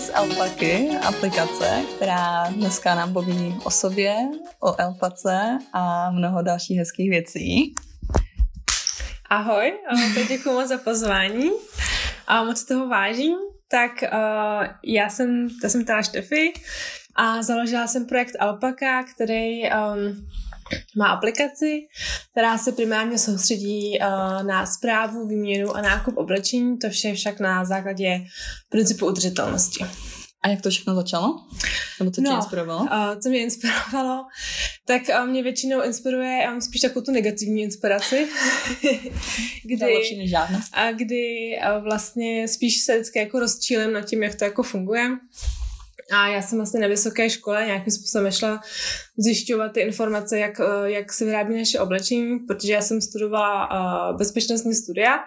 z Alpaky, aplikace, která dneska nám poví o sobě, o Alpace a mnoho dalších hezkých věcí. Ahoj, teď děkuji moc za pozvání a moc toho vážím. Tak uh, já jsem, já jsem teda Štefy a založila jsem projekt Alpaka, který um, má aplikaci, která se primárně soustředí uh, na zprávu, výměnu a nákup oblečení, to vše však na základě principu udržitelnosti. A jak to všechno začalo? Nebo to tě no, inspirovalo? Uh, co mě inspirovalo? Tak uh, mě většinou inspiruje um, spíš takovou tu negativní inspiraci. kdy, než žádná. A kdy uh, vlastně spíš se vždycky jako rozčílem nad tím, jak to jako funguje. A já jsem vlastně na vysoké škole nějakým způsobem šla zjišťovat ty informace, jak, eh, jak se vyrábí naše oblečení, protože já jsem studovala uh, bezpečnostní studia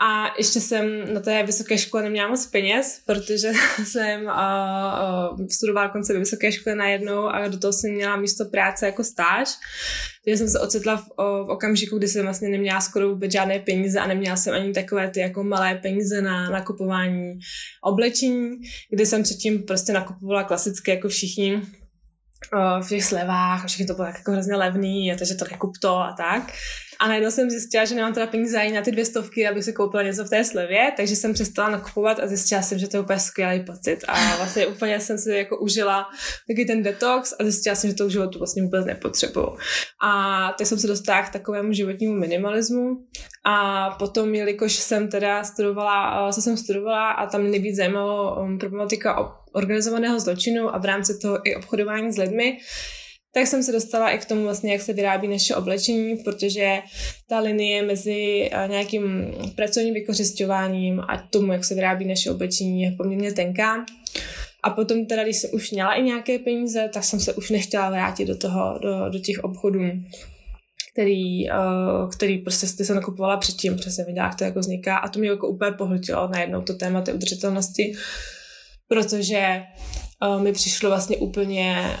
a ještě jsem na té vysoké škole neměla moc peněz, protože jsem uh, uh, studovala konce vysoké školy najednou a do toho jsem měla místo práce jako stáž. Takže jsem se ocitla v, v okamžiku, kdy jsem vlastně neměla skoro vůbec žádné peníze a neměla jsem ani takové ty jako malé peníze na nakupování oblečení, kdy jsem předtím prostě nakupovala klasicky jako všichni v těch slevách a všechno to bylo jako hrozně levný, a takže to nekup to a tak. A najednou jsem zjistila, že nemám teda peníze ani na ty dvě stovky, abych si koupila něco v té slevě, takže jsem přestala nakupovat a zjistila jsem, že to je úplně skvělý pocit. A vlastně úplně jsem si jako užila taky ten detox a zjistila jsem, že to v životu vlastně vůbec nepotřebuju. A tak jsem se dostala k takovému životnímu minimalismu. A potom, jelikož jsem teda studovala, co jsem studovala a tam nejvíc zajímalo um, problematika organizovaného zločinu a v rámci toho i obchodování s lidmi, tak jsem se dostala i k tomu vlastně, jak se vyrábí naše oblečení, protože ta linie mezi eh, nějakým pracovním vykořišťováním a tomu, jak se vyrábí naše oblečení, je poměrně tenká. A potom teda, když jsem už měla i nějaké peníze, tak jsem se už nechtěla vrátit do toho, do, do těch obchodů, který, uh, který prostě ty jsem nakupovala předtím, protože jsem viděla, jak to jako vzniká a to mě jako úplně pohltilo najednou to téma té udržitelnosti, protože uh, mi přišlo vlastně úplně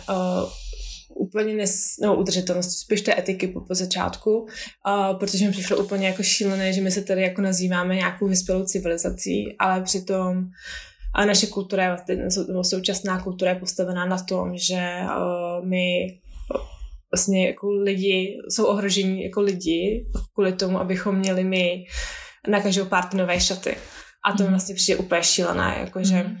úplně nes, no, udržitelnosti, spíš té etiky po, po začátku, uh, protože mi přišlo úplně jako šílené, že my se tady jako nazýváme nějakou vyspělou civilizací, ale přitom a naše kultura, je, současná kultura je postavená na tom, že uh, my vlastně jako lidi, jsou ohrožení jako lidi kvůli tomu, abychom měli my na každou párty nové šaty. A to mm. vlastně přijde úplně šílené, jakože mm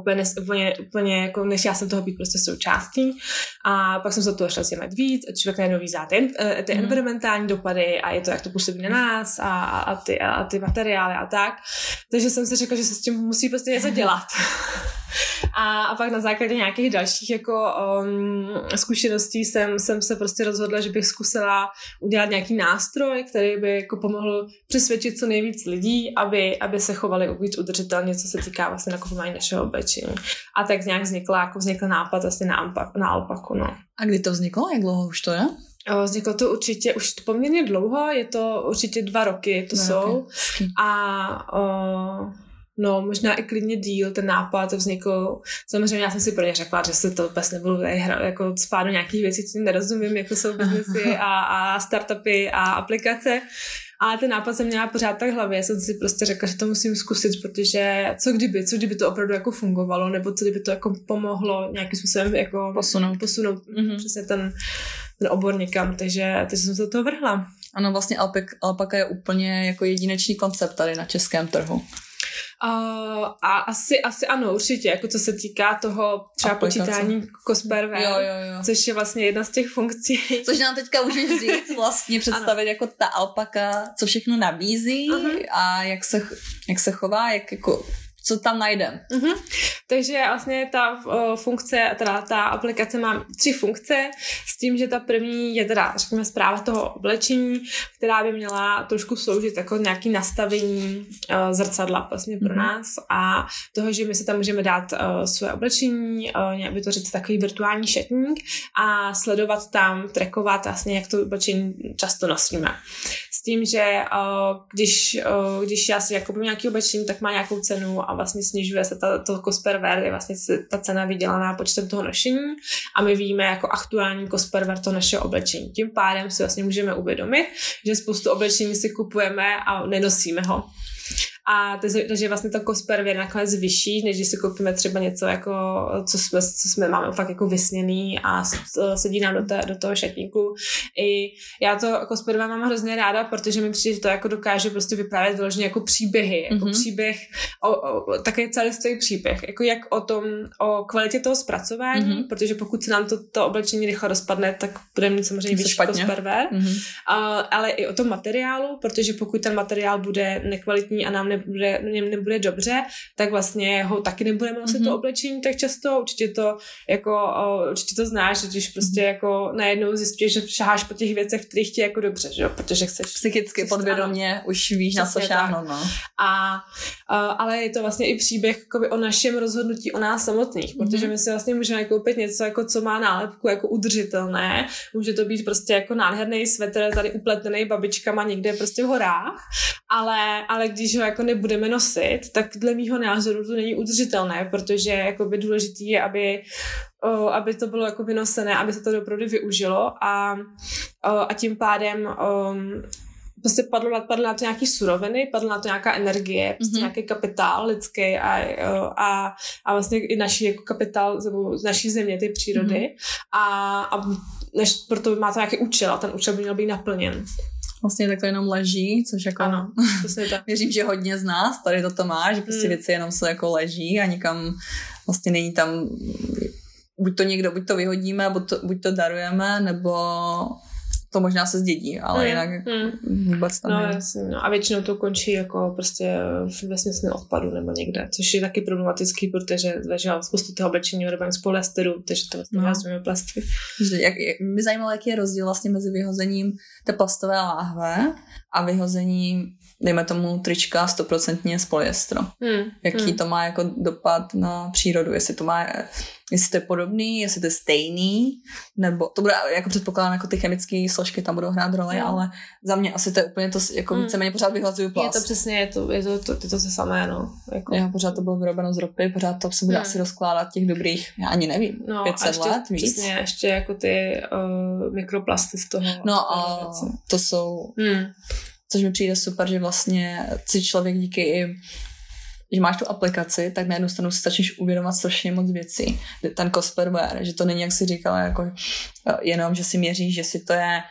úplně, úplně, úplně jako, než já jsem toho být prostě součástí. A pak jsem se toho šla zjemat víc a člověk najednou vízá ty, eh, ty mm. environmentální dopady a je to, jak to působí na nás a, a, a, ty, a ty materiály a tak. Takže jsem si řekla, že se s tím musí prostě něco dělat. A, a pak na základě nějakých dalších jako um, zkušeností jsem, jsem se prostě rozhodla, že bych zkusila udělat nějaký nástroj, který by jako pomohl přesvědčit co nejvíc lidí, aby, aby se chovali víc udržitelně, co se týká vlastně nakupování našeho oblečení. A tak nějak vznikla, jako vznikl nápad vlastně na, na alpaku. No. A kdy to vzniklo? Jak dlouho už to je? Vzniklo to určitě už poměrně dlouho, je to určitě dva roky, to dva jsou. Roky. A uh, No, možná i klidně díl, ten nápad vznikl. Samozřejmě já jsem si pro ně řekla, že se to vůbec nebudu jako spát do nějakých věcí, co nerozumím, jako jsou biznesy a, a startupy a aplikace. A ten nápad jsem měla pořád tak hlavě, jsem si prostě řekla, že to musím zkusit, protože co kdyby, co kdyby to opravdu jako fungovalo, nebo co kdyby to jako pomohlo nějakým způsobem jako posunout, posunout mm-hmm. přesně ten, ten obor někam, takže, takže jsem se do toho vrhla. Ano, vlastně alpaka je úplně jako jedinečný koncept tady na českém trhu. Uh, a asi, asi ano, určitě, jako co se týká toho třeba Aplikace. počítání Cosperware, jo, jo, jo. což je vlastně jedna z těch funkcí. Což nám teďka můžeš říct, vlastně představit ano. jako ta alpaka, co všechno nabízí uh-huh. a jak se, jak se chová, jak jako co tam najdem. Uh-huh. Takže vlastně ta uh, funkce, teda ta aplikace má tři funkce s tím, že ta první je teda, řekněme, zpráva toho oblečení, která by měla trošku sloužit jako nějaký nastavení uh, zrcadla vlastně pro uh-huh. nás a toho, že my si tam můžeme dát uh, své oblečení, uh, vytvořit takový virtuální šatník a sledovat tam, trackovat vlastně, jak to oblečení často nosíme tím, že uh, když, uh, když já si jako nějaký oblečení, tak má nějakou cenu a vlastně snižuje se ta, to Cosperware, je vlastně ta cena vydělaná počtem toho nošení a my víme jako aktuální Cosperware to naše oblečení. Tím pádem si vlastně můžeme uvědomit, že spoustu oblečení si kupujeme a nenosíme ho. A takže vlastně to kosper je nakonec vyšší, než když si koupíme třeba něco jako, co jsme, co jsme máme fakt jako vysněný a sedí nám do, té, do toho šatníku. I já to kosper mám hrozně ráda, protože mi přijde, že to jako dokáže prostě vyprávět vyloženě jako příběhy, jako mm-hmm. příběh, o, o, také celý příběh, jako jak o tom, o kvalitě toho zpracování, mm-hmm. protože pokud se nám to, to oblečení rychle rozpadne, tak budeme mít samozřejmě vyšší kosperver, mm-hmm. ale i o tom materiálu, protože pokud ten materiál bude nekvalitní a nám nebude, ne, nebude dobře, tak vlastně ho taky nebudeme nosit mm-hmm. to oblečení tak často, určitě to jako, určitě to znáš, že když prostě mm-hmm. jako najednou zjistíš, že šaháš po těch věcech, které chtějí jako dobře, že jo, protože chceš... Psychicky, chceš, podvědomě, ano, už víš, na co šáhnout, no. A, ale je to vlastně i příběh jakoby, o našem rozhodnutí, o nás samotných, mm-hmm. protože my si vlastně můžeme koupit něco, jako co má nálepku jako udržitelné, může to být prostě jako nádherný svetr tady upletený babičkama někde prostě v horách, ale, ale když ho jako nebudeme nosit, tak dle mýho názoru to není udržitelné, protože jakoby důležitý je, aby o, aby to bylo jako vynosené, aby se to opravdu využilo a, o, a tím pádem o, prostě padlo na, padlo na to nějaký suroviny, padlo na to nějaká energie, prostě mm-hmm. nějaký kapitál lidský a, a, a vlastně i naší jako kapitál z naší země, ty přírody mm-hmm. a, a než proto má to nějaký účel a ten účel by měl být naplněn vlastně tak to jenom leží, což jako ano, tak. věřím, že hodně z nás tady toto má, že prostě mm. věci jenom se jako leží a nikam vlastně není tam buď to někdo, buď to vyhodíme, buď to, buď to darujeme, nebo to možná se zdědí, ale hmm, jinak hmm. vůbec tam no, jasně, no. A většinou to končí jako prostě ve směsném odpadu nebo někde, což je taky problematický, protože že spoustu toho oblečení vyrobujeme z polyesteru, takže to vlastně no. plasty. Jak, jak, mě zajímalo, jaký je rozdíl vlastně mezi vyhozením té plastové láhve a vyhozením dejme tomu trička stoprocentně z polyestru. Hmm. Jaký hmm. to má jako dopad na přírodu, jestli to má jestli to je podobný, jestli to je stejný, nebo to bude, jako předpokládám, jako ty chemické složky tam budou hrát roli, no. ale za mě asi to je úplně to, jako hmm. víceméně pořád vyhlazuju plast. Je to přesně, je to, je to, to, to, to se samé, no. Jako. Jo, pořád to bylo vyrobeno z ropy, pořád to se bude hmm. asi rozkládat těch dobrých, já ani nevím, no, 500 ještě, let víc. Přesně, ještě jako ty uh, mikroplasty z toho. No a to jsou, hmm. Což mi přijde super, že vlastně si člověk díky i když máš tu aplikaci, tak na jednu stranu si začneš uvědomovat strašně moc věcí. Ten cosperware, že to není, jak si říkala, jako eh, jenom, že si měříš, že si to je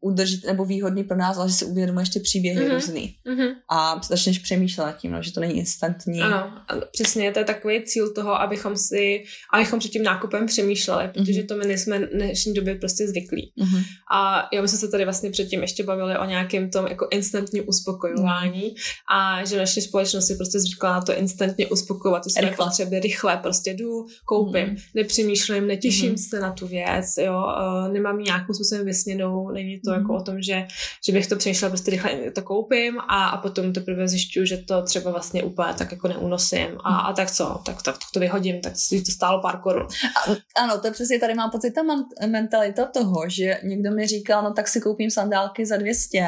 udržit nebo výhodný pro nás, ale že si uvědomuješ ty příběhy mm-hmm. různý. Mm-hmm. A začneš přemýšlet nad tím, no, že to není instantní. Ano, přesně, to je takový cíl toho, abychom si, abychom před tím nákupem přemýšleli, protože mm-hmm. to my nejsme v dnešní době prostě zvyklí. Mm-hmm. A já jsme se tady vlastně předtím ještě bavili o nějakém tom jako instantním uspokojování mm-hmm. a že naše společnost je prostě zvykla na to instantně uspokojovat, to své potřeby rychle, prostě jdu, koupím, mm-hmm. nepřemýšlím, netěším mm-hmm. se na tu věc, jo, uh, nemám nějakou způsobem vysněnou není to mm. jako o tom, že, že bych to přemýšlela, prostě rychle to koupím a, a potom teprve zjišťuju, že to třeba vlastně úplně tak jako neunosím a, a tak co, tak, tak to vyhodím, tak si to stálo pár korun. Ano, to je přesně tady mám pocit ta mentalita toho, že někdo mi říkal, no tak si koupím sandálky za 200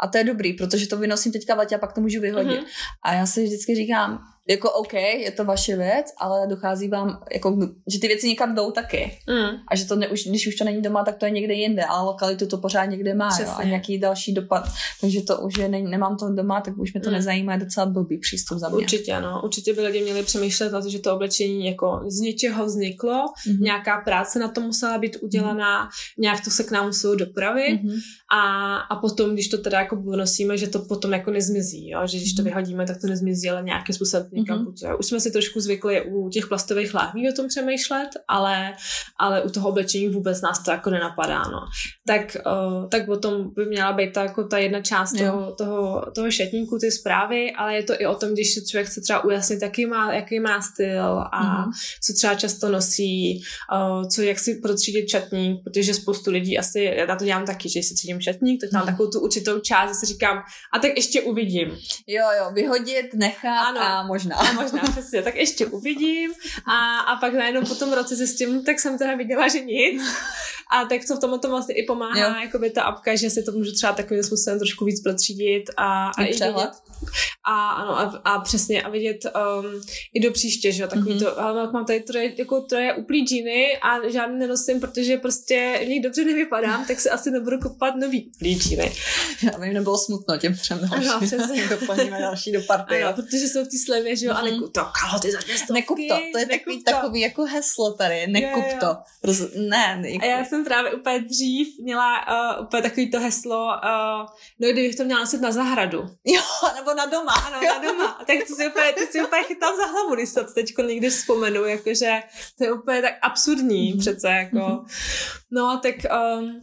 a to je dobrý, protože to vynosím teďka v a pak to můžu vyhodit. Mm-hmm. A já si vždycky říkám, jako OK, je to vaše věc, ale dochází vám, jako, že ty věci někam jdou taky. Mm. A že to ne, už, když už to není doma, tak to je někde jinde, ale lokalitu to pořád někde má jo, a nějaký další dopad. Takže to už je, ne, nemám to doma, tak už mě to mm. nezajímá, je docela blbý přístup za mě. Určitě, ano. Určitě by lidi měli přemýšlet na to, že to oblečení jako z něčeho vzniklo, mm. nějaká práce na to musela být udělaná, mm. nějak to se k nám muselo dopravit mm. A, a potom, když to teda jako nosíme, že to potom jako nezmizí, jo? že když to mhm. vyhodíme, tak to nezmizí, ale nějakým způsobem někam mm-hmm. Už jsme si trošku zvykli u těch plastových láhví o tom přemýšlet, ale, ale u toho oblečení vůbec nás to jako nenapadá. No. Tak, uh, tak potom by měla být ta, jako ta jedna část toho, toho, toho šatníku, ty zprávy, ale je to i o tom, když se člověk chce třeba ujasnit, jaký má, jaký má styl a mm-hmm. co třeba často nosí, uh, co, jak si protřídit šatník, protože spoustu lidí asi, já to dělám taky, že si třídím šatník, tak mám mm-hmm. takovou tu určitou část, že si říkám, a tak ještě uvidím. Jo, jo, vyhodit, nechat ano. a možná. A možná, přesně, tak ještě uvidím a, a pak najednou po tom roce zjistím, tak jsem teda viděla, že nic. A tak co v tom to vlastně i pomáhá, jako by ta apka, že si to můžu třeba takovým způsobem trošku víc protřídit a, a i přehled. A, ano, a, a přesně a vidět um, i do příště, že jo, takový mm-hmm. to, ale mám tady troje, jako troje uplý džíny a žádný nenosím, protože prostě v nich dobře nevypadám, tak se asi nebudu kupovat nový uplý džíny. Já vím, nebylo smutno těm třem dalším. Ano, přesně. Doplníme další do party. Ano, protože jsou v té slevě, že jo, mm-hmm. a nekup to, kalhoty za dvě Nekup to, to je takový, to. takový jako heslo tady, nekup jo. to. Proz, ne, ne. A já jsem právě úplně dřív měla uh, úplně takový to heslo, uh, no kdybych to měla nosit na zahradu. Jo, nebo na doma. Ano, na doma. tak to si úplně, to si úplně chytám za hlavu, když to teď někdy vzpomenu, jakože to je úplně tak absurdní mm-hmm. přece, jako. Mm-hmm. No, tak um,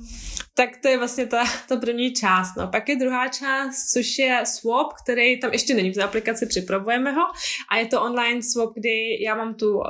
tak to je vlastně ta, ta první část. No. Pak je druhá část, což je swap, který tam ještě není v té aplikaci, připravujeme ho a je to online swap, kdy já mám tu, uh,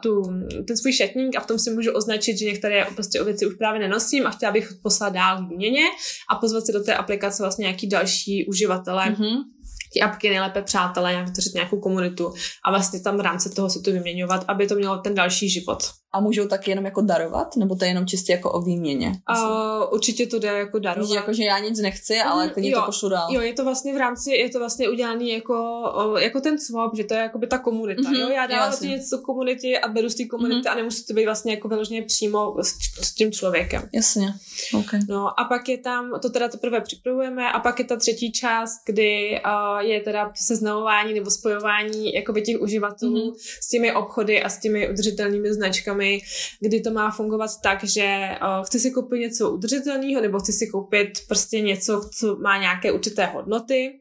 tu, ten svůj šatník a v tom si můžu označit, že některé prostě věci už právě nenosím a chtěla bych poslat dál v výměně a pozvat si do té aplikace vlastně nějaký další uživatele. Mm-hmm ty apky nejlépe přátelé, nějak vytvořit nějakou komunitu a vlastně tam v rámci toho si to vyměňovat, aby to mělo ten další život. A můžou taky jenom jako darovat? Nebo to je jenom čistě jako o výměně? Uh, určitě to jde jako darovat. Víš, jako, že já nic nechci, ale mm, klidně to pošlu dál. Jo, je to vlastně v rámci, je to vlastně udělaný jako, jako ten swap, že to je jako by ta komunita. Mm-hmm, jo, já dávám ti něco komunitě a beru z té komunity mm-hmm. a nemusí to být vlastně jako vyloženě přímo s, s tím člověkem. Jasně, okay. No a pak je tam, to teda teprve připravujeme a pak je ta třetí část, kdy uh, je teda seznamování nebo spojování jakoby těch uživatelů mm-hmm. s těmi obchody a s těmi udržitelnými značkami, kdy to má fungovat tak, že uh, chci si koupit něco udržitelného nebo chci si koupit prostě něco, co má nějaké určité hodnoty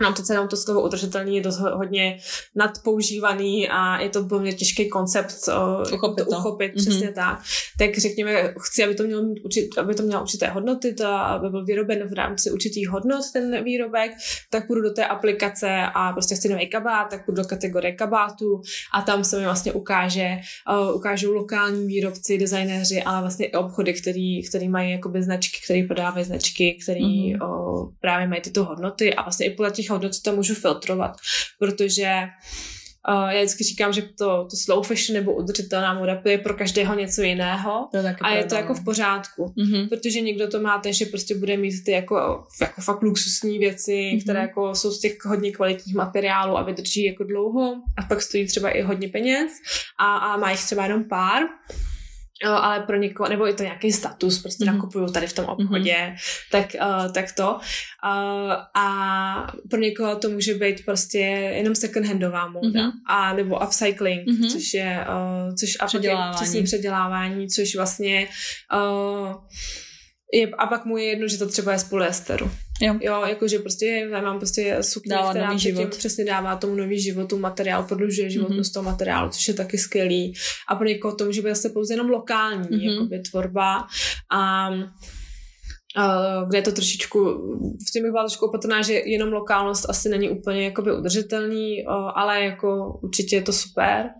No přece jenom to slovo udržitelný je dost hodně nadpoužívaný a je to velmi těžký koncept uh, uchopit, to. uchopit mm-hmm. přesně tak. Tak řekněme, chci, aby to mělo, aby to mělo určité hodnoty, to, aby byl vyroben v rámci určitých hodnot ten výrobek, tak půjdu do té aplikace a prostě chci nový kabát, tak půjdu do kategorie kabátu a tam se mi vlastně ukáže, uh, ukážou lokální výrobci, designéři, ale vlastně i obchody, který, který mají jakoby značky, který prodávají značky, který mm-hmm. uh, právě mají tyto hodnoty a vlastně i podle těch hodnot to můžu filtrovat, protože Uh, já vždycky říkám, že to, to slow fashion nebo udržitelná moda je pro každého něco jiného to a je to jako v pořádku, mm-hmm. protože někdo to má ten, že prostě bude mít ty jako, jako fakt luxusní věci, mm-hmm. které jako jsou z těch hodně kvalitních materiálů a vydrží jako dlouho a pak stojí třeba i hodně peněz a, a má jich třeba jenom pár ale pro někoho, nebo je to nějaký status, prostě mm-hmm. nakupuju tady v tom obchodě, mm-hmm. tak, uh, tak to. Uh, a pro někoho to může být prostě jenom second-handová móda, mm-hmm. a nebo upcycling, mm-hmm. což je, uh, což a předělávání. Pak je předělávání, což vlastně uh, je, a pak mu je jedno, že to třeba je z polyesteru. Jo. jo, jakože prostě já mám prostě sukně, dává která nový život. přesně dává tomu nový život, tu materiál, prodlužuje životnost mm-hmm. toho materiálu, což je taky skvělý. A pro někoho to může být zase pouze jenom lokální mm-hmm. jakoby, tvorba. A kde je to trošičku, v tím bych byla trošku opatrná, že jenom lokálnost asi není úplně jakoby udržitelný, ale jako určitě je to super.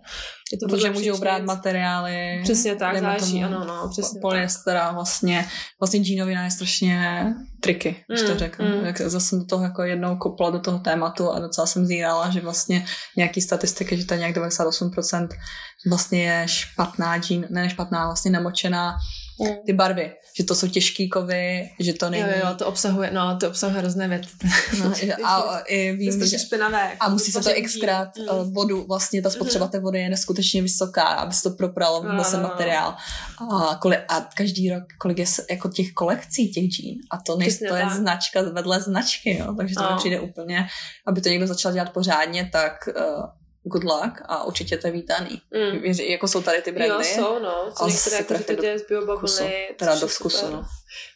Je to Protože můžou brát materiály. Přesně tak, záleží, ano, no, přesně Polyestera, vlastně, vlastně džínovina je strašně triky, když mm, to řeknu. Mm. Jak zase jsem do toho jako jednou kopla do toho tématu a docela jsem zírala, že vlastně nějaký statistiky, že to je nějak 98% vlastně je špatná džín, ne špatná, vlastně namočená Mm. ty barvy, že to jsou těžký kovy, že to není... Jo, jo, to obsahuje, no, to obsahuje hrozné věci. No, a, i vím, že... špinavé. A musí se to xkrát mm. vodu, vlastně ta spotřeba mm. té vody je neskutečně vysoká, aby se to propralo no, no, materiál. A, kolik, a každý rok, kolik je jako těch kolekcí těch džín a to, nej, to je značka vedle značky, jo, takže to no. mi přijde úplně, aby to někdo začal dělat pořádně, tak uh, good luck a určitě to je vítaný. Mm. Jako jsou tady ty brandy. Jo, jsou, no. Co některé jako, že to děje z biobavlny. Teda do vkusu, no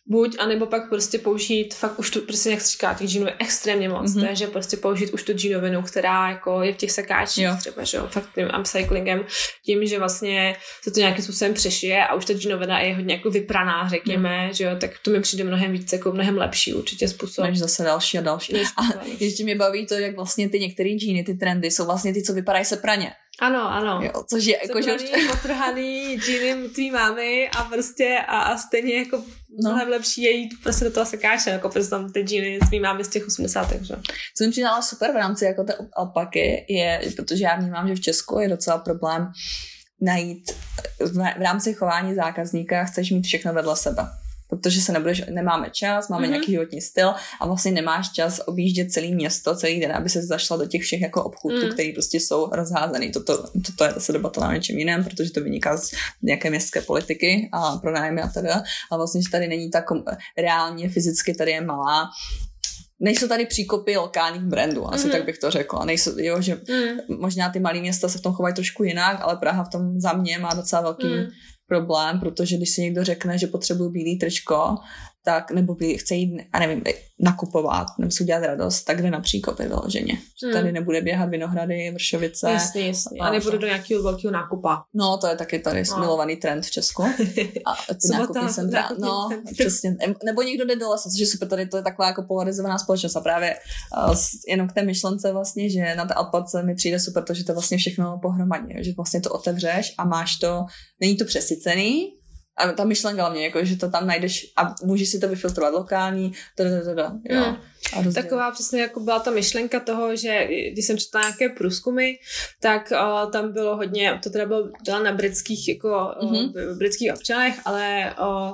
buď, anebo pak prostě použít fakt už tu, prostě jak se říká, těch džínů je extrémně moc, mm-hmm. takže prostě použít už tu džínovinu, která jako je v těch sekáčích jo. třeba, že jo, fakt tím upcyclingem, tím, že vlastně se to nějakým způsobem přešije a už ta džínovina je hodně jako vypraná, řekněme, mm. že jo, tak to mi přijde mnohem víc, jako mnohem lepší určitě způsob. Než zase další a další. A ještě mě baví to, jak vlastně ty některé džíny, ty trendy jsou vlastně ty, co vypadají se praně. Ano, ano. Jo, což je jako, že potrhaný džíny tvý mámy a prostě a, a stejně jako no. mnohem lepší je jít prostě do toho sekáče, jako prostě tam ty džíny tvý mámy z těch 80. že? Co mi přidala super v rámci jako té alpaky je, protože já vnímám, že v Česku je docela problém najít v rámci chování zákazníka chceš mít všechno vedle sebe protože se nebudeš, nemáme čas, máme mm-hmm. nějaký životní styl a vlastně nemáš čas objíždět celý město celý den, aby se zašla do těch všech jako obchůdků, mm. které prostě jsou rozházený. Toto, toto je zase debata na něčem jiném, protože to vyniká z nějaké městské politiky a pronájmy a teda. A vlastně, že tady není tak reálně fyzicky tady je malá nejsou tady příkopy lokálních brandů, asi mm. tak bych to řekla. Nejsou, jo, že mm. možná ty malé města se v tom chovají trošku jinak, ale Praha v tom za mě má docela velký mm. Problém, protože když si někdo řekne, že potřebuje bílý tričko, tak, nebo by chce jít, a nevím, nakupovat, nebo si udělat radost, tak jde na příkopy vyloženě. Že hmm. tady nebude běhat Vinohrady, Vršovice. Jasně, jasně. A nebude do nějakého velkého nákupa. No, to je taky tady no. milovaný trend v Česku. A ty nákupy centra. No, přesně. Nebo někdo jde do lesa, což je super, tady to je taková jako polarizovaná společnost a právě uh, jenom k té myšlence vlastně, že na té alpace mi přijde super to, že to vlastně všechno pohromadě, že vlastně to otevřeš a máš to, není to přesycený, a ta myšlenka hlavně, jako, že to tam najdeš a můžeš si to vyfiltrovat lokální, tada, tada, jo. Hmm. A Taková přesně jako byla ta myšlenka toho, že když jsem četla nějaké průzkumy, tak uh, tam bylo hodně, to teda bylo, byla na britských, jako mm-hmm. uh, britských občanech, ale uh,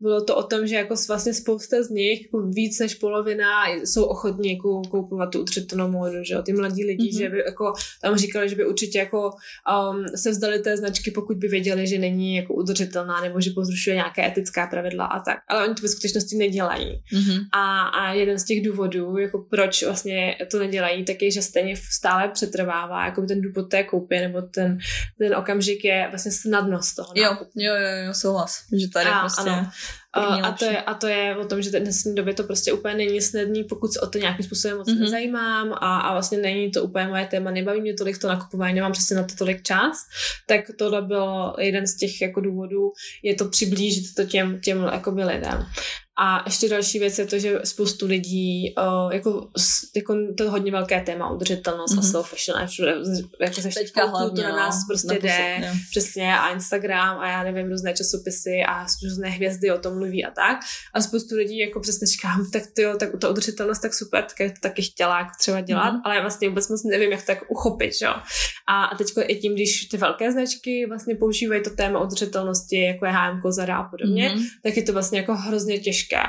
bylo to o tom, že jako vlastně spousta z nich, jako víc než polovina, jsou ochotní jako koupovat tu udržitelnou módu, že jo, ty mladí lidi, mm-hmm. že by jako tam říkali, že by určitě jako um, se vzdali té značky, pokud by věděli, že není jako udržitelná nebo že pozrušuje nějaké etická pravidla a tak, ale oni to ve skutečnosti nedělají. Mm-hmm. A, a jeden z těch důvodů, jako proč vlastně to nedělají, tak je, že stejně stále přetrvává jako ten důvod té koupě nebo ten, ten okamžik je vlastně snadnost toho. Jo, jo, jo, jo, souhlas, že tady a, prostě... Ano. A to, je, a to je o tom, že v dnesní době to prostě úplně není snadný, pokud se o to nějakým způsobem moc mm-hmm. nezajímám a, a vlastně není to úplně moje téma, nebaví mě tolik to nakupování, nemám přesně na to tolik čas, tak tohle byl jeden z těch jako důvodů, je to přiblížit to těm, těm jakoby lidem. A ještě další věc je to, že spoustu lidí, uh, jako, jako to hodně velké téma, udržitelnost mm-hmm. a slow fashion a všude, jako se Teďka hlavně, to na nás no, prostě na jde, ne. přesně a Instagram a já nevím, různé časopisy a různé hvězdy o tom mluví a tak. A spoustu lidí jako přesně říkám, tak ty jo, tak ta udržitelnost tak super, tak to taky chtěla jako třeba dělat, mm-hmm. ale já vlastně vůbec moc nevím, jak to tak uchopit, jo. A, a teď i tím, když ty velké značky vlastně používají to téma udržitelnosti, jako je H&M, Zara a podobně, mm-hmm. tak je to vlastně jako hrozně těžké těžké.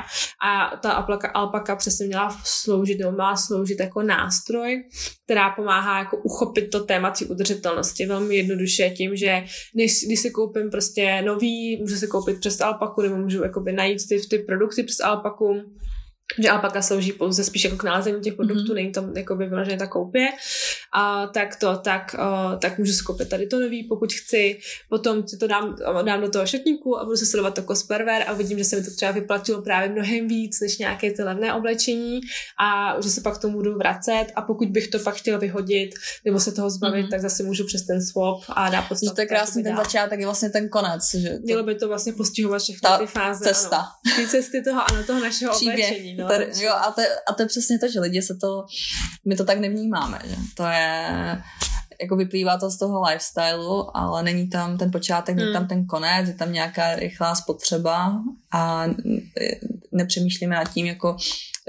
A ta alpaka, alpaka přesně měla sloužit, nebo má sloužit jako nástroj, která pomáhá jako uchopit to téma té udržitelnosti velmi jednoduše tím, že než, když si koupím prostě nový, můžu si koupit přes alpaku, nebo můžu jakoby najít ty, ty produkty přes alpaku, že alpaka slouží pouze spíš jako k nalezení těch produktů, mm-hmm. není to jako vyloženě ta koupě, a tak to, tak, uh, tak můžu si koupit tady to nový, pokud chci, potom si to dám, dám do toho šatníku a budu se sledovat to cost per wear a vidím, že se mi to třeba vyplatilo právě mnohem víc, než nějaké ty levné oblečení a že se pak tomu budu vracet a pokud bych to pak chtěla vyhodit nebo se toho zbavit, mm-hmm. tak zase můžu přes ten swap a dá postavit. To je krásný ten začátek, je vlastně ten konec. Že to... Mělo by to vlastně postihovat všechny ty fáze. Cesta. Ano, ty cesty toho, ano, toho našeho Příběh. oblečení. No. Tady, jo, a, to, a to je přesně to, že lidi se to, my to tak nevnímáme, že to je, jako vyplývá to z toho lifestylu, ale není tam ten počátek, není tam hmm. ten konec, je tam nějaká rychlá spotřeba a nepřemýšlíme nad tím, jako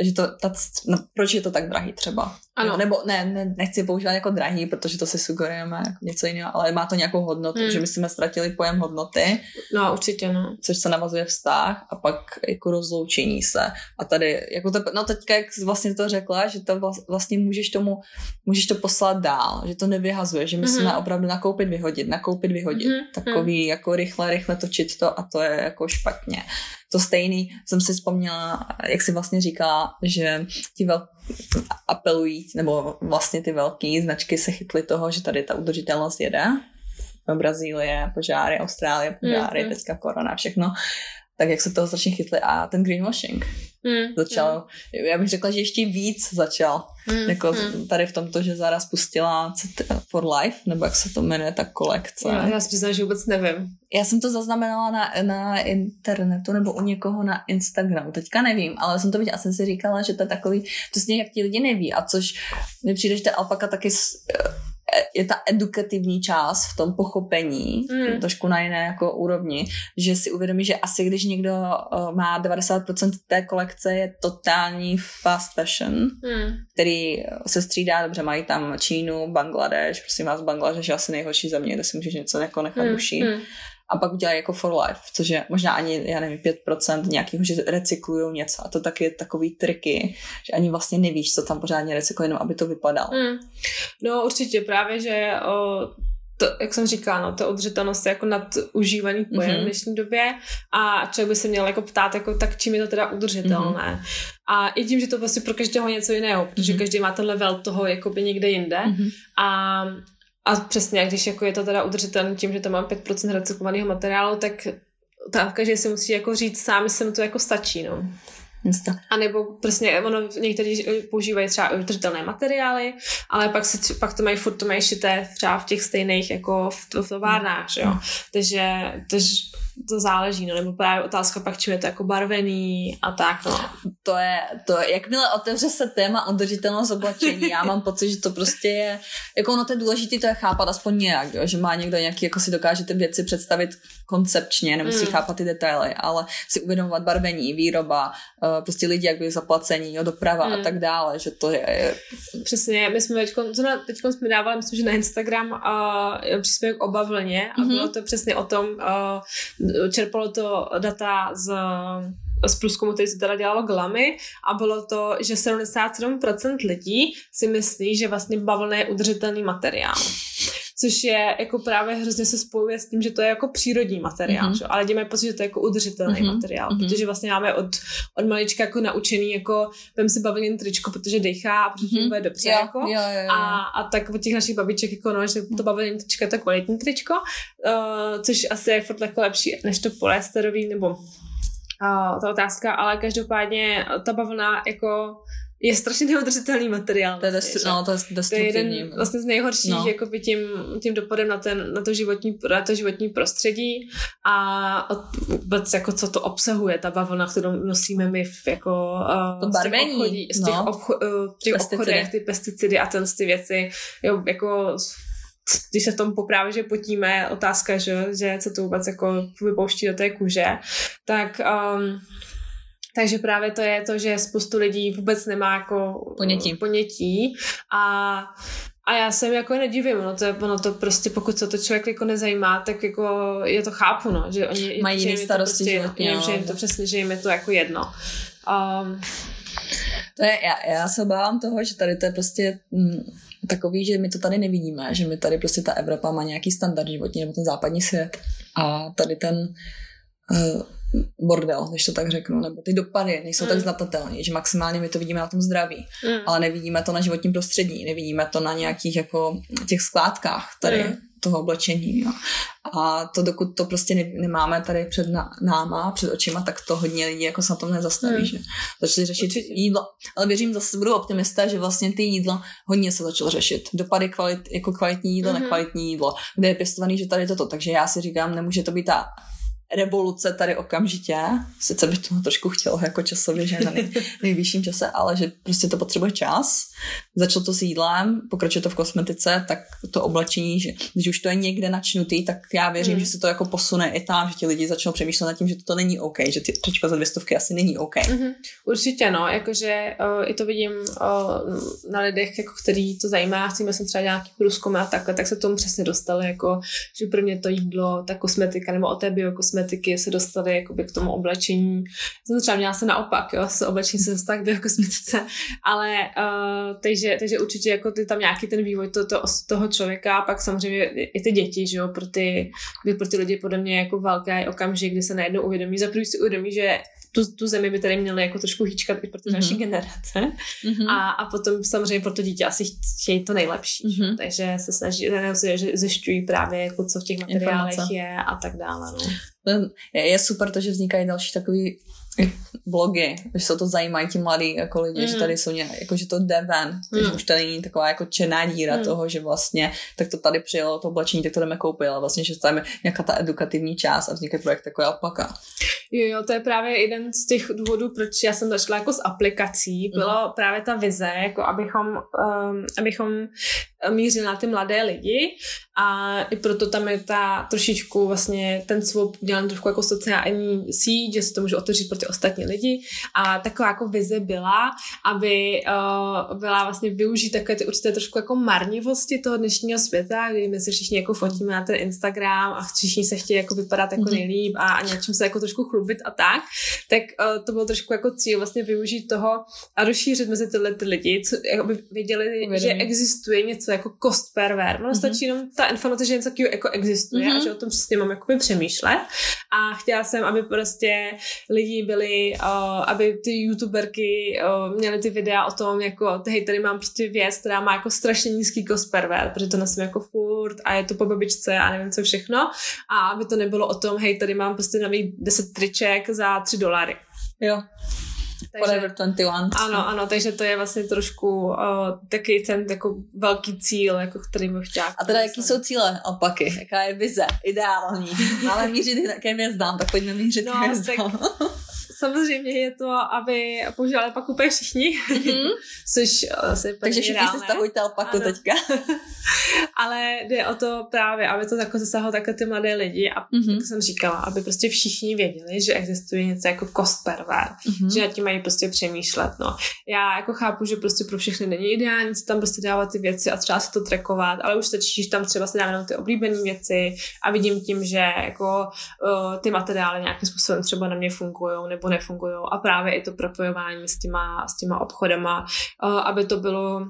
že to, ta, no, proč je to tak drahý třeba. Ano. Nebo ne, ne, nechci používat jako drahý, protože to si sugerujeme jako něco jiného, ale má to nějakou hodnotu, hmm. že my jsme ztratili pojem hodnoty. No, určitě, no. Což se navazuje vztah a pak jako rozloučení se. A tady, jako to, no teďka, jak vlastně to řekla, že to vlastně můžeš tomu, můžeš to poslat dál, že to nevyhazuje, že my mm-hmm. jsme opravdu nakoupit, vyhodit, nakoupit, vyhodit. Mm-hmm. Takový jako rychle, rychle točit to a to je jako špatně. To stejný jsem si vzpomněla, jak si vlastně říkala, že ti vel, apelují, nebo vlastně ty velké značky se chytly toho, že tady ta udržitelnost jede. Brazílie, požáry, Austrálie, požáry, mm, hmm teďka korona, všechno tak jak se toho strašně chytli a ten greenwashing mm, začal, mm. já bych řekla, že ještě víc začal, mm, jako mm. tady v tomto, že Zara spustila For Life, nebo jak se to jmenuje, ta kolekce. Já, já si přiznám, že vůbec nevím. Já jsem to zaznamenala na, na internetu nebo u někoho na Instagramu, teďka nevím, ale jsem to viděla a jsem si říkala, že to je takový, to jak ti lidi neví a což mi přijde, že ta alpaka taky je ta edukativní část v tom pochopení, mm. trošku na jiné jako úrovni, že si uvědomí, že asi když někdo uh, má 90% té kolekce je totální fast fashion, mm. který se střídá, dobře, mají tam Čínu, Bangladeš, prosím vás, Bangladeš je asi nejhorší země, kde si můžeš něco jako nechat mm. uší. Mm a pak udělají jako for life, což je možná ani, já nevím, 5% nějakého, že recyklují něco a to taky je takový triky, že ani vlastně nevíš, co tam pořádně recyklují, jenom aby to vypadalo. Mm. No určitě právě, že o, to, jak jsem říkala, no, to udržitelnost je jako nadužívaný pojem mm-hmm. v dnešní době a člověk by se měl jako ptát, jako, tak čím je to teda udržitelné. Mm-hmm. A i tím, že to vlastně pro každého něco jiného, protože mm-hmm. každý má ten level toho jakoby někde jinde mm-hmm. a a přesně, když jako je to teda udržitelné tím, že to mám 5% recyklovaného materiálu, tak ta, každý si musí jako říct sám, jestli mu to jako stačí, no. A nebo prostě ono, někteří používají třeba udržitelné materiály, ale pak, si, pak to mají furt to mají šité třeba v těch stejných jako v, v továrnách, že jo. Takže, takže to záleží, no, nebo právě otázka pak, čím je to jako barvený a tak, no. To je, to je, jakmile otevře se téma udržitelnost oblečení, já mám pocit, že to prostě je, jako ono to je důležité to je chápat aspoň nějak, jo, že má někdo nějaký, jako si dokáže ty věci představit koncepčně, nemusí mm. chápat ty detaily, ale si uvědomovat barvení, výroba, uh, prostě lidi, jak byli zaplacení, jo, doprava mm. a tak dále, že to je... je... Přesně, my jsme teď, teď jsme dávali, myslím, že na Instagram uh, příspěvek o bavlně a mm-hmm. bylo to přesně o tom, uh, čerpalo to data z z průzkumu, který se teda dělalo glamy a bylo to, že 77% lidí si myslí, že vlastně bavlna je udržitelný materiál což je jako právě hrozně se spojuje s tím, že to je jako přírodní materiál, mm-hmm. ale děláme pocit, že to je jako udržitelný mm-hmm. materiál, mm-hmm. protože vlastně máme od, od malička jako naučený, jako vem si bavlněn tričko, protože dechá a protože mm-hmm. bude dobře, jo, jako. Jo, jo, jo. A, a tak od těch našich babiček, jako no, že to bavlněn tričko je to kvalitní tričko, uh, což asi je furt jako lepší než to polyesterový, nebo uh, ta otázka, ale každopádně ta bavlna jako je strašně neudržitelný materiál. To je, destru, vlastně, no, to je destruktivní. To je jeden vlastně z nejhorších no. jakoby tím, tím dopadem na, ten, na, to životní, na to životní prostředí a vůbec jako co to obsahuje, ta bavlna, kterou nosíme my v, jako uh, to barvení. Z těch, obchodí, z těch, no. obcho, uh, těch obchodech, ty pesticidy a ten ty věci, jo, jako když se v tom poprávě, že potíme, otázka, že, že se to vůbec jako vypouští do té kůže, tak um, takže právě to je to, že spoustu lidí vůbec nemá jako ponětí, ponětí. A a já se jako nedivím, no to, je, ono to prostě, pokud se to člověk jako nezajímá, tak jako je to chápu, no, že oni mají jiné starosti prostě, životní, jim, že jim to přesně, že jim je to jako jedno. Um, to je, já, já se obávám toho, že tady to je prostě mm, takový, že my to tady nevidíme, že my tady prostě ta Evropa má nějaký standard životní, nebo ten západní svět. A tady ten uh, bordel, když to tak řeknu, nebo ty dopady nejsou mm. tak znatelné, že maximálně my to vidíme na tom zdraví, mm. ale nevidíme to na životním prostředí, nevidíme to na nějakých jako těch skládkách tady mm. toho oblečení. Jo. A to dokud to prostě ne, nemáme tady před náma, před očima, tak to hodně lidí jako se na tom nezastaví, mm. že začali řešit Určitě. jídlo. Ale věřím, zase budu optimista, že vlastně ty jídlo hodně se začalo řešit. Dopady kvalit, jako kvalitní jídlo, mm-hmm. nekvalitní jídlo, kde je pěstovaný, že tady toto. Takže já si říkám, nemůže to být ta revoluce tady okamžitě. Sice by to trošku chtělo jako časově, že na nej, nejvyšším čase, ale že prostě to potřebuje čas. Začalo to s jídlem, pokračuje to v kosmetice, tak to oblečení, že když už to je někde načnutý, tak já věřím, mm. že se to jako posune i tam, že ti lidi začnou přemýšlet nad tím, že to není OK, že ty trička za dvě stovky asi není OK. Mm-hmm. Určitě no, jakože uh, i to vidím uh, na lidech, jako který to zajímá, chceme jsem třeba nějaký průzkum a takhle, tak se tomu přesně dostali, jako, že pro mě to jídlo, ta kosmetika nebo o té biokosmetiky kosmetiky se dostaly jakoby k tomu oblečení. Jsem třeba měla se naopak, jo, se oblečení se dostala k kosmetice, ale uh, takže, takže určitě jako ty tam nějaký ten vývoj to, to, toho člověka a pak samozřejmě i ty děti, že jo, pro ty, pro ty lidi podle mě jako velký okamžik, kdy se najednou uvědomí, za si uvědomí, že tu, tu zemi by tady měly jako trošku hýčkat i pro ty mm-hmm. naší generace. Mm-hmm. A, a potom samozřejmě pro to dítě asi chtějí to nejlepší. Mm-hmm. Takže se snaží, že zjišťují právě, jako co v těch materiálech Informace. je a tak dále. No. Je, je super to, že vznikají další takový blogy, že se to zajímají ti mladí jako lidi, mm. že tady jsou nějak, jako že to jde ven, mm. že už tady není taková jako černá díra mm. toho, že vlastně tak to tady přijelo to oblečení, tak to jdeme koupit, ale vlastně, že tam je nějaká ta edukativní část a vznikne projekt takový alpaka. Jo, jo, to je právě jeden z těch důvodů, proč já jsem začala jako s aplikací, bylo mm. právě ta vize, jako abychom, um, abychom mířili na ty mladé lidi a i proto tam je ta trošičku vlastně ten swap udělaný trošku jako sociální síť, že se to může otevřít pro ty ostatní lidi. A taková jako vize byla, aby uh, byla vlastně využít takové ty určité trošku jako marnivosti toho dnešního světa, kdy my si všichni jako fotíme na ten Instagram a všichni se chtějí jako vypadat jako mhm. nejlíp a, a něčím se jako trošku chlubit a tak, tak uh, to bylo trošku jako cíl vlastně využít toho a rozšířit mezi tyhle ty lidi, co, aby věděli, Uvědomí. že existuje něco jako cost per ver. Ono mm-hmm. stačí jenom ta informace, že něco takového jako existuje mm-hmm. a mhm. že o tom přesně mám jakoby přemýšlet. A chtěla jsem, aby prostě lidi byli, uh, aby ty youtuberky uh, měly ty videa o tom, jako hej, tady mám prostě věc, která má jako strašně nízký cost per ver, protože to nosím jako furt a je to po babičce a nevím co všechno. A aby to nebylo o tom, hej, tady mám prostě nový 10 triček za 3 dolary. Jo. Takže, Forever 21. Ano, ano, takže to je vlastně trošku uh, taky ten jako velký cíl, jako který bych chtěla. A teda jaký jsou cíle opaky? Jaká je vize? Ideální. Máme mířit k hvězdám, tak pojďme mířit no, k hvězdám. Tak, samozřejmě je to, aby používali pak úplně všichni, mm-hmm. což asi Takže všichni si stahujte alpaku ano. teďka. Ale jde o to právě, aby to jako zasahlo takhle ty mladé lidi a mm-hmm. jak jsem říkala, aby prostě všichni věděli, že existuje něco jako cost per mm-hmm. že nad tím mají prostě přemýšlet, no. Já jako chápu, že prostě pro všechny není ideální si tam prostě dávat ty věci a třeba se to trackovat, ale už stačí, že tam třeba se dáme ty oblíbené věci a vidím tím, že jako uh, ty materiály nějakým způsobem třeba na mě fungují nebo nefungují a právě i to propojování s těma, s těma obchodama, uh, aby to bylo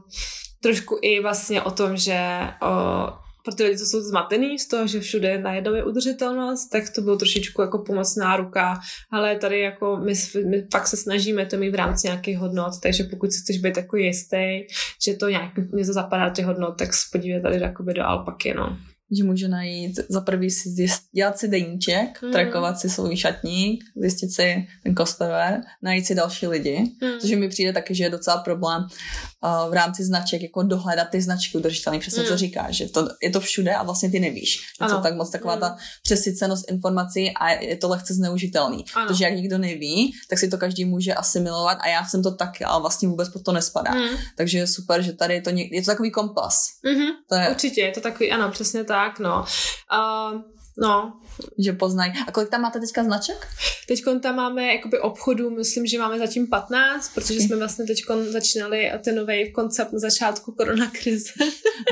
trošku i vlastně o tom, že uh, pro ty lidi, co jsou zmatený z toho, že všude najednou je udržitelnost, tak to bylo trošičku jako pomocná ruka, ale tady jako my, my fakt se snažíme to mít v rámci nějakých hodnot, takže pokud si chceš být takový jistý, že to nějak něco zapadá ty hodnot, tak se podívej tady jakoby do alpaky, no že může najít za prvý si zjist, dělat si deníček, mm. trackovat si svůj šatník, zjistit si ten kostover, najít si další lidi, mm. což mi přijde taky, že je docela problém uh, v rámci značek, jako dohledat ty značky udržitelný, přesně mm. co říká, že to, je to všude a vlastně ty nevíš. Je to tak moc taková mm. ta přesycenost informací a je to lehce zneužitelný. Ano. Protože jak nikdo neví, tak si to každý může asimilovat a já jsem to taky, ale vlastně vůbec pod to nespadá. Mm. Takže je super, že tady je to, je to takový kompas. Mm-hmm. To je... Určitě, je to takový, ano, přesně tak tak, no. Uh, no. Že poznají. A kolik tam máte teďka značek? Teď tam máme jakoby obchodů, myslím, že máme zatím 15, protože okay. jsme vlastně teď začínali ten nový koncept na začátku koronakrize.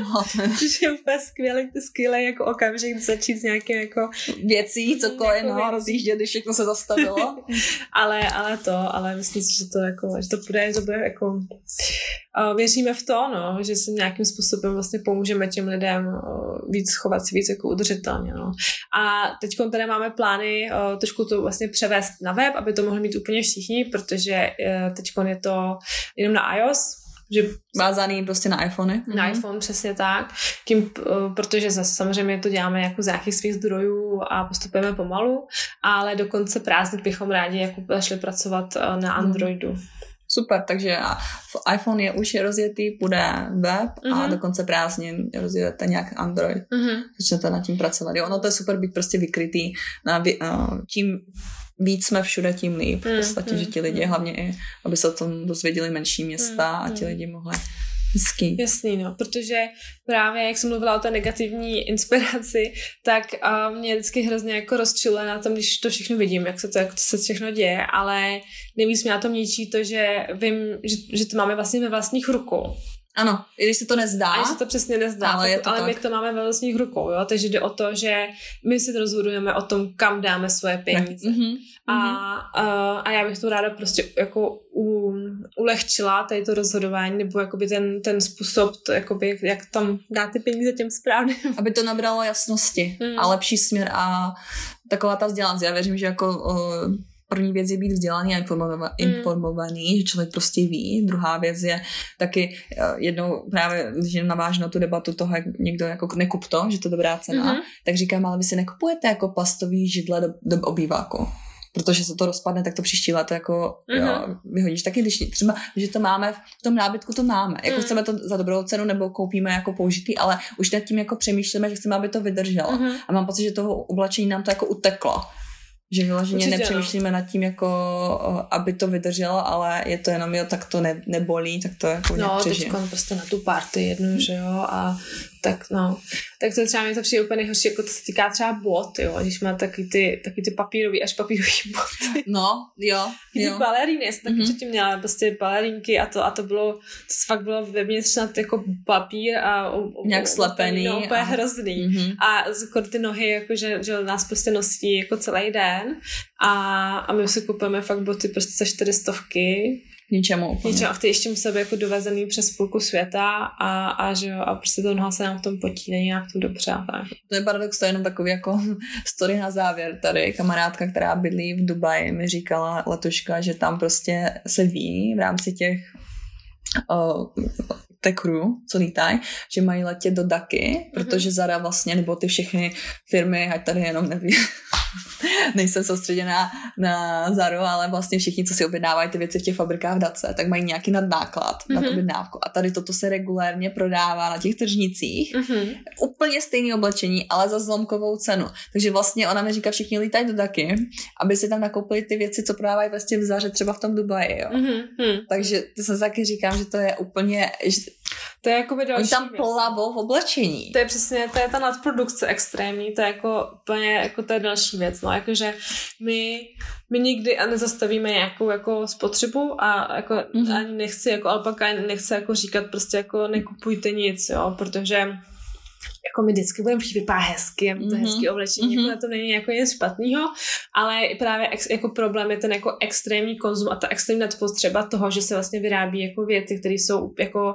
No, Což je úplně skvělý, ty skvělý jako okamžik začít s nějakým jako věcí, cokoliv, no, rozjíždět, když všechno se zastavilo. ale, ale to, ale myslím si, že to jako, že to bude, že to bude jako uh, věříme v to, no, že se nějakým způsobem vlastně pomůžeme těm lidem uh, víc chovat si víc jako udržitelně, no. A teď tady máme plány uh, trošku to vlastně převést na web, aby to mohli mít úplně všichni, protože uh, teď je to jenom na iOS, že vázaný prostě na iPhony. Na mm-hmm. iPhone, přesně tak. Tím, protože zase samozřejmě to děláme jako z nějakých svých zdrojů a postupujeme pomalu, ale do konce prázdnin bychom rádi jako začali pracovat na mhm. Androidu. Mm. Super, takže iPhone je už rozjetý, bude web mm-hmm. a mhm. do konce prázdnin rozjedete nějak Android. Mm-hmm. Začnete nad tím pracovat. Jo, ono to je super být prostě vykrytý. Na, uh, čím víc jsme všude, tím líp. V podstatě, mm-hmm. že ti lidi hlavně i, aby se o tom dozvěděli menší města mm-hmm. a ti lidi mohli Hezký. Jasný, no, protože právě, jak jsem mluvila o té negativní inspiraci, tak uh, mě vždycky hrozně jako rozčiluje na tom, když to všechno vidím, jak se to, jak to se všechno děje, ale nejvíc mě na tom ničí to, že vím, že, že to máme vlastně ve vlastních rukou. Ano, i když se to nezdá. A se to přesně nezdá, ale, je to ale tak. my to máme ve vlastních rukou, jo? takže jde o to, že my si rozhodujeme o tom, kam dáme svoje peníze. Mm-hmm. A, a, a já bych to ráda prostě jako u, ulehčila tady to rozhodování, nebo jakoby ten, ten způsob, to, jakoby, jak tam dát ty peníze těm správným. Aby to nabralo jasnosti mm. a lepší směr a taková ta vzdělanost. Já věřím, že jako uh, první věc je být vzdělaný a informovaný, mm. že člověk prostě ví. Druhá věc je taky eh, jednou právě, když navážu na tu debatu toho, jak někdo jako nekup to, že to je dobrá cena, mm-hmm. tak říkám, ale vy si nekupujete jako plastový židle do, do obýváku protože se to rozpadne, tak to příští léto jako mm-hmm. jo, mhm. vyhodíš. Taky když třeba, že to máme, v tom nábytku to máme. Jako mm. chceme to za dobrou cenu nebo koupíme jako použitý, ale už nad tím jako přemýšlíme, že chceme, aby to vydrželo. Mm-hmm. A mám pocit, že toho oblečení nám to jako uteklo. Že vyloženě Určitě, nepřemýšlíme no. nad tím, jako, aby to vydrželo, ale je to jenom, jo, tak to ne, nebolí, tak to jako No, teď prostě na tu party jednu, že jo, a tak no. Tak to třeba mě to přijde úplně nejhorší, jako to se týká třeba bot, jo, když má taky ty, taky ty papírový, až papírový boty. No, jo, jo. Ty baleríny, já jsem taky mm-hmm. předtím měla prostě balerínky a to, a to bylo, to fakt bylo ve mně třeba jako papír a o, o, nějak slepený. No, úplně a... hrozný. Mm-hmm. A skoro ty nohy, jako, že, že nás prostě nosí jako celý den a, a my si kupujeme fakt boty prostě za čtyřistovky ničemu. Úplně. Ničemu. A ty ještě musel být jako dovezený přes půlku světa a, a že jo, a prostě to noha se nám v tom potí, není nějak tu dobře. Tak. To je paradox, to je jenom takový jako story na závěr tady. Kamarádka, která bydlí v Dubaji, mi říkala letuška, že tam prostě se ví v rámci těch té crew, co lítají, že mají letět do Daky, mhm. protože Zara vlastně, nebo ty všechny firmy, ať tady jenom nevím, nejsem soustředěná na Zaru, ale vlastně všichni, co si objednávají ty věci v těch fabrikách v Dace, tak mají nějaký nadnáklad mm-hmm. na mhm. objednávku. A tady toto se regulérně prodává na těch tržnicích. Mm-hmm. Úplně stejné oblečení, ale za zlomkovou cenu. Takže vlastně ona mi říká, všichni lítají do Daky, aby si tam nakoupili ty věci, co prodávají vlastně v Zaře, třeba v tom Dubaji. Jo. Mm-hmm. Takže to se taky říkám, že to je úplně, to je jako by další Oni tam plavou v oblečení. To je přesně, to je ta nadprodukce extrémní, to je jako úplně, jako to je další věc, no, jakože my, my nikdy nezastavíme nějakou jako spotřebu a jako mm-hmm. ani nechci, jako alpaka nechce jako říkat prostě jako nekupujte nic, jo, protože jako my vždycky budeme chtít vypadat hezky, mm-hmm. to hezky oblečení, mm-hmm. jako na to není jako nic špatného, ale právě ex, jako problém je ten jako extrémní konzum a ta extrémní nadpotřeba toho, že se vlastně vyrábí jako věci, které jsou jako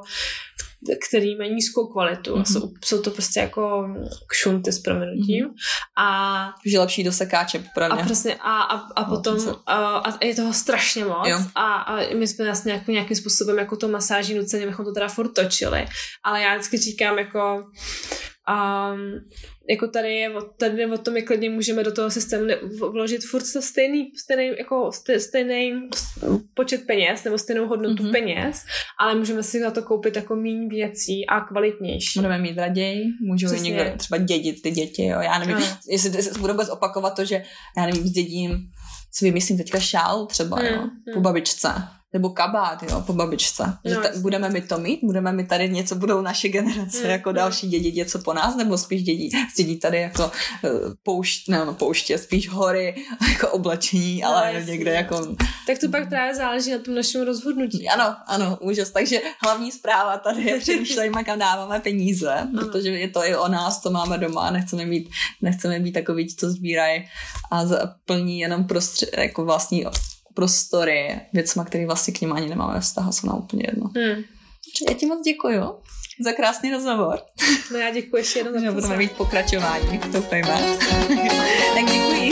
který mají nízkou kvalitu. Mm-hmm. Jsou, jsou to prostě jako kšunty s proměnutím. Mm-hmm. A že lepší do sekáče, popravdě. A přesně, a, a, a no, potom a, a je toho strašně moc. Jo. A, a my jsme vlastně jako nějakým způsobem jako to masáží nuceně, bychom to teda furt točili. Ale já vždycky říkám jako a jako tady je, tady o tom, jak klidně můžeme do toho systému vložit furt stejný, stejný, jako stejný počet peněz nebo stejnou hodnotu mm-hmm. peněz, ale můžeme si za to koupit jako méně věcí a kvalitnější. Budeme mít raději, můžou Přesně. někdo třeba dědit ty děti, jo. Já nevím, ano. jestli se budu vůbec opakovat to, že já nevím, zdědím si vymyslím teďka šál třeba, mm, jo, mm. po babičce nebo kabát, jo, po babičce. No, že ta, budeme mi to mít, budeme mi tady něco, budou naše generace mm, jako další dědit něco po nás, nebo spíš dědí, dědí tady jako uh, poušť, ne, no, pouště, spíš hory, jako oblečení, no, ale jasný. někde jako... Tak to pak právě záleží na tom našem rozhodnutí. Ano, ano, úžas. Takže hlavní zpráva tady je přemýšlejme, kam dáváme peníze, ano. protože je to i o nás, co máme doma, nechceme mít, nechceme být takový, co sbírají a plní jenom prostřed, jako vlastní prostory věcma, které vlastně k ním ani nemáme vztah, jsou nám úplně jedno. Hmm. Já ti moc děkuju za krásný rozhovor. No já děkuji ještě jednou za Budeme mít pokračování, doufejme. tak děkuji.